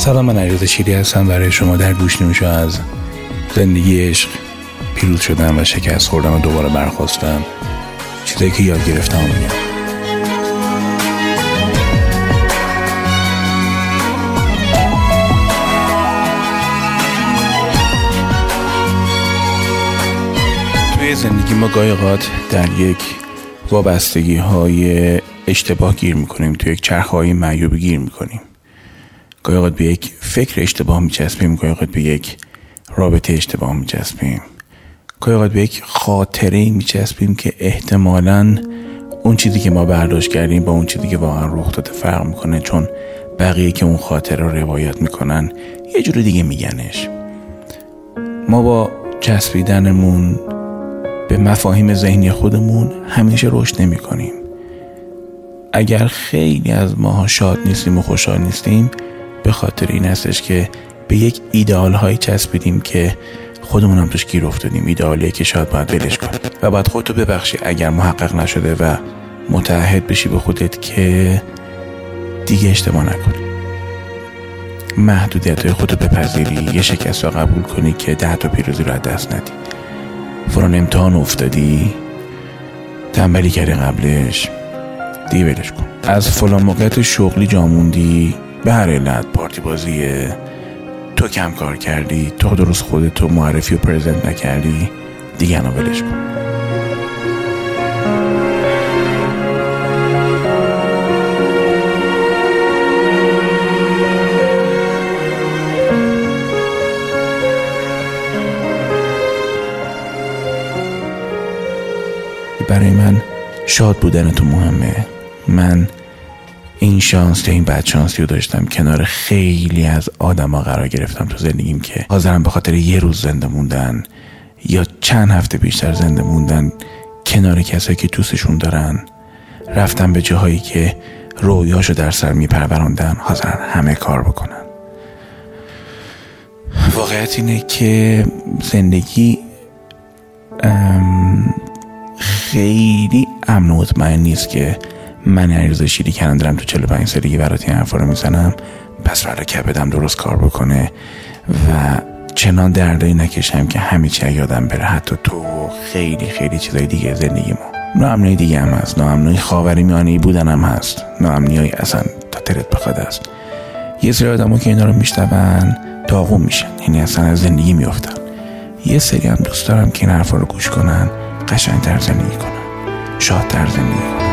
سلام من علیرضا شیری هستم. برای شما در گوش نمیشه از زندگی عشق پیروز شدم و شکست خوردم و دوباره برخواستم. چیزایی که یاد گرفتم میگم زندگی ما گایقات در یک وابستگی های اشتباه گیر می‌کنیم توی یک چرخ های معیوب گیر می‌کنیم. گاهی به یک فکر اشتباه میچسبیم گاهی به یک رابطه اشتباه میچسبیم. گاهی به یک خاطره میچسبیم که احتمالا اون چیزی که ما برداشت کردیم با اون چیزی که واقعا رخ داده فرق می‌کنه چون بقیه که اون خاطره رو روایت می‌کنن یه جور دیگه میگنش. ما با چسبیدنمون به مفاهیم ذهنی خودمون همیشه رشد نمی کنیم اگر خیلی از ماها شاد نیستیم و خوشحال نیستیم به خاطر این هستش که به یک ایدئال هایی چسبیدیم که خودمون هم توش گیر افتادیم. ایدئالی که شاید باید ولش کنیم. و بعد خودتو ببخشی اگر محقق نشده و متعهد بشی به خودت که دیگه اشتباه نکنی. محدودیت های خودتو بپذیری یه شکست رو قبول کنی که ده تا پیروزی رو دست ندی. فران امتحان افتادی تنبلی کردی قبلش دیگه ولش کن. از فلان موقعیت شغلی جاموندی به هر علت پارتی بازیه تو کم کار کردی تو درست خودتو معرفی و پرزنت نکردی دیگه انا ولش کن. برای من شاد بودن تو مهمه. من این شانس یا این بد شانسی رو داشتم کنار خیلی از آدما قرار گرفتم تو زندگیم که حاضرم به خاطر یه روز زنده موندن یا چند هفته بیشتر زنده موندن کنار کسایی که دوستشون دارن رفتم به جاهایی که رویاشو در سر میپروراندن حاضرن همه کار بکنن. واقعیت اینه که زندگی خیلی امن و مطمئن نیست که من عریض شیری کردن دارم تو 45 سالگی برات این حرفا رو می‌زنم. پس فردا کبدم درست کار بکنه. و چنان دردایی نکشم که همه یادم بره حتی تو خیلی خیلی چیزای دیگه زندگی ما ناامنی دیگه هم هست. ناامنی خاوری میانه بودن هم هست. ناامنی های اصلا تا ترت بخواد است. یه سری آدم که اینا رو میشنون داغون میشن. یعنی اصلا از زندگی میافتن. یه سری هم دوست دارم که این حرفا رو گوش کنن قشنگتر زندگی کنن. شادتر زندگی کنن.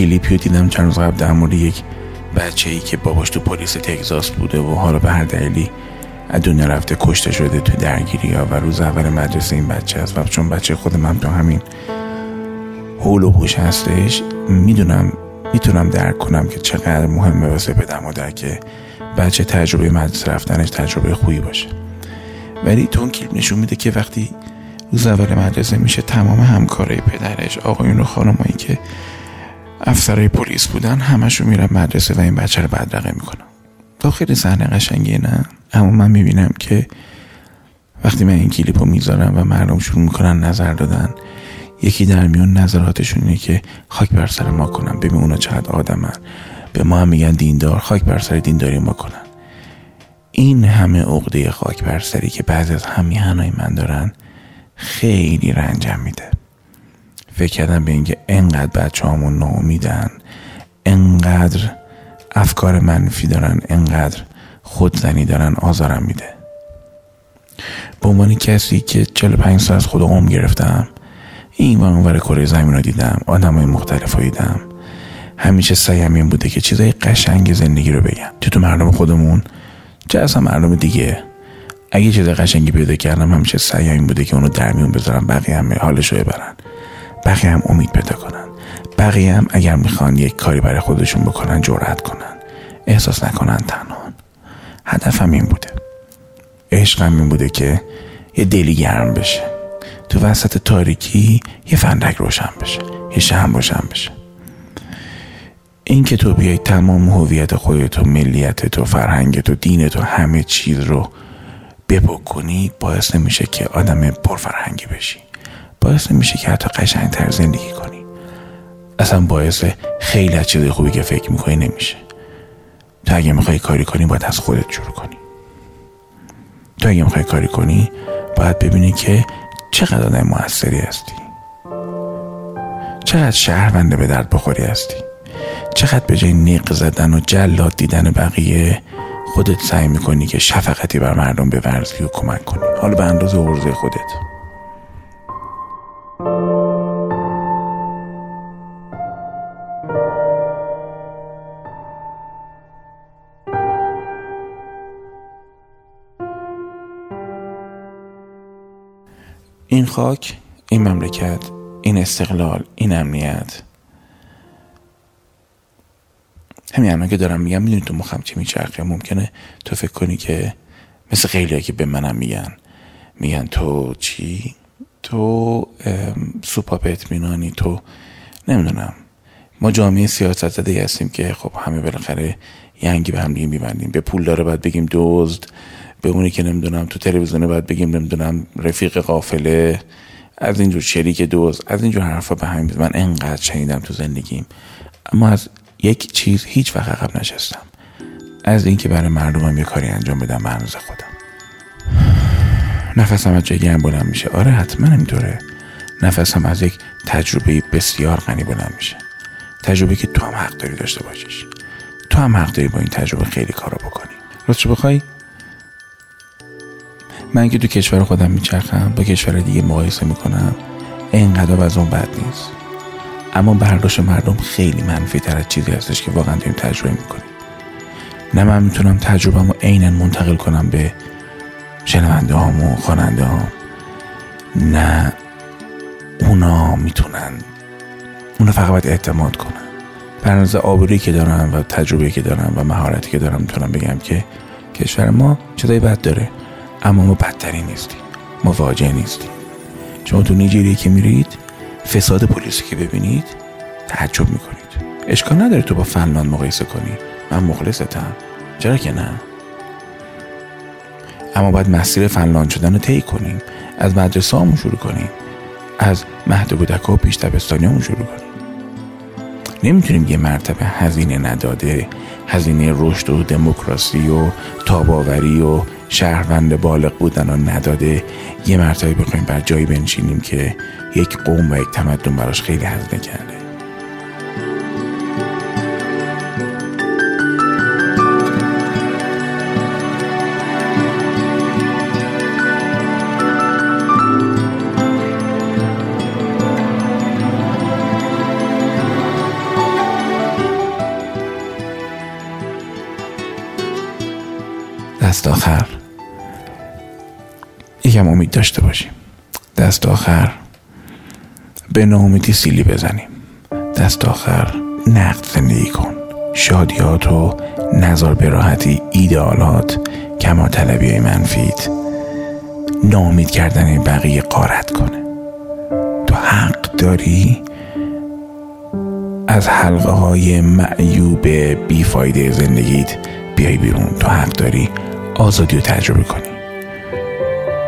کلیپی رو دیدم چند روز قبل در مورد یک بچه ای که باباش تو پلیس تگزاس بوده و حالا به هر دلیلی از دنیا رفته کشته شده تو درگیری ها و روز اول مدرسه این بچه است و چون بچه خود من تو همین حول و حوش هستش می‌دونم می‌تونم درک کنم که چقدر مهمه واسه پدر مادر که بچه تجربه مدرسه رفتنش تجربه خوبی باشه. ولی تو اون کلیپ نشون میده که وقتی روز اول مدرسه میشه تمام همکارای پدرش آقایون و خانمایی که افسرهای پلیس بودن همشون میرن مدرسه و این بچه رو بدرقه می‌کنن. تو خیلی صحنه قشنگی نه؟ اما من می‌بینم که وقتی من این کلیپ رو می‌ذارم و مردم شروع می‌کنن نظر دادن یکی در میون نظراتشون اینه که خاک بر سر ما کنن ببین اونا چقدر آدمن. به ما هم میگن دیندار خاک بر سر دینداری ما کنن. این همه عقده خاک بر سری که بعضی از همیهنهای من دارن خیلی رنجم میده. فکر کردم به اینکه انقدر بچه همون ناامیدن انقدر افکار منفی دارن انقدر خودزنی دارن آزارم میده. به عنوان کسی که 45 سال از خود عمر گرفتم این و اونور کره زمین رو دیدم آدم های مختلف رو دیدم. همیشه سعیم این بوده که چیزای قشنگ زندگی رو بگم. چه تو مردم خودمون چه اصلا مردم دیگه؟ اگه چیز قشنگی پیدا کردم همیشه سعیم این بوده که اونو در میون بذارم بقیه هم حالش رو ببرن. بقیه هم امید پیدا کنن. بقیه هم اگر می‌خوان یک کاری برای خودشون بکنن جرأت کنن. احساس نکنن تنها هدفم این بوده. عشقم این بوده که یه دلی گرم بشه. تو وسط تاریکی یه فندک روشن بشه. یه شم روشن بشه. این که تو بیای تمام هویت خودت و ملیت تو فرهنگ تو دین تو همه چیز رو بپک باعث نمیشه که آدم پرفرهنگی بشی. باعث نمیشه که حتی قشنگتر زندگی کنی. اصلا باعث خیلی از چیزای خوبی که فکر می‌کنی نمیشه. تو اگه می‌خوای کاری کنی باید از خودت شروع کنی. تو اگه می‌خوای کاری کنی باید ببینی که چقدر آدم موثری هستی. چقدر شهرونده به درد بخوری هستی. چقدر به جای نیق زدن و جلاد دیدن بقیه خودت سعی می‌کنی که شفقتی بر مردم بورزی و کمک کنی. حالا به اندازه عرضه خودت. این خاک این مملکت این استقلال این امنیت. همین الان که دارم میگم می‌دونی تو مخم چی میچرخه؟ ممکنه تو فکر کنی که مثل خیلی که به منم میگن. میگن تو چی؟ تو سوپاپ اطمینانی تو نمی‌دونم. ما جامعه سیاست زده هستیم که خب همه بالاخره ینگی به هم دیگه میبندیم. به پول داره باید بگیم دزد به اونی که نمی‌دونم تو تلویزیون باید بگیم نمی‌دونم رفیق قافله از اینجور شریک دوز از اینجور حرفا به همین من انقدر شنیدم تو زندگیم. اما از یک چیز هیچ وقت عقب نشستم. از اینکه برای مردمم یه کاری انجام بدم به اندازه خودم. نفسم از جای گرم بلند میشه. آره حتما اینطوره. نفسم از یک تجربه بسیار غنی بلند میشه. تجربه که تو هم حق داری داشته باشیش. تو هم حق داری با این تجربه خیلی کارا بکنی. راستش بخوای؟ من که تو کشور خودم میچرخم با کشور دیگه مقایسه می‌کنم اینقدر از اون بد نیست. اما برداشت مردم خیلی منفی تر از چیزی هستش که واقعا داریم تجربه می‌کنیم. نه من می‌تونم تجربه رو عینا منتقل کنم به شنونده هام و خواننده هام نه اونا می‌تونن. اونا فقط باید اعتماد کنن. برنامه آبرویی که دارم و تجربه که دارم و مهارتی که دارم می‌تونم بگم که کشور ما چیزای بد داره. اما ما بدتری نیستیم. ما واجه نیستیم. شما تو نیجریه که میرید فساد پلیسی که ببینید تعجب می‌کنید. اشکال نداره تو با فنلاند مقایسه کنی. من مخلصتم. چرا که نه؟ اما باید مسیر فنلاند شدن رو طی کنیم. از مدرسه همون شروع کنیم. از مهد کودک و پیش همون شروع کنیم. نمی‌تونیم یه مرتبه هزینه نداده هزینه رشد و دموکراسی و تاباوری و شهروند بالغ بودن و نداده یه مرتبه بخوایم بر جایی بنشینیم که یک قوم و یک تمدن براش خیلی هزینه کرده. دست آخر. یکم امید داشته باشیم. دست آخر به ناامیدی سیلی بزنیم. دست آخر نقد زندگی کن. شادیات و نظر به راحتی ایدئالات کما طلبی منفیت نامید کردن بقیه قارت کنه. تو حق داری از حلقه های معیوب بیفایده زندگیت بیای بیرون. تو حق داری آزادی رو تجربه کنی.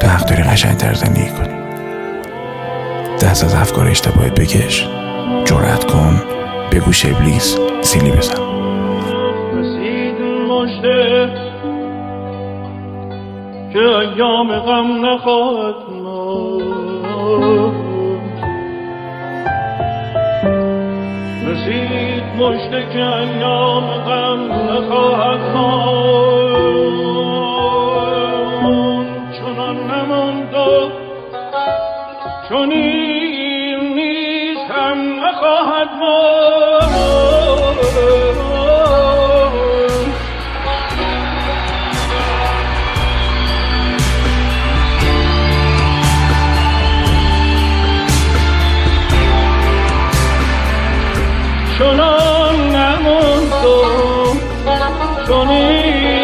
تو حق داری قشنگتر زندگی کنی. دست از افکار اشتباهت بکش. جرأت کن. به گوش ابلیس سیلی بزن که ایام غم نخواهد رسید مشته که ایام غم نخواهد چنان چون این نیز هم نخواهد ماند. چنان نماند چون این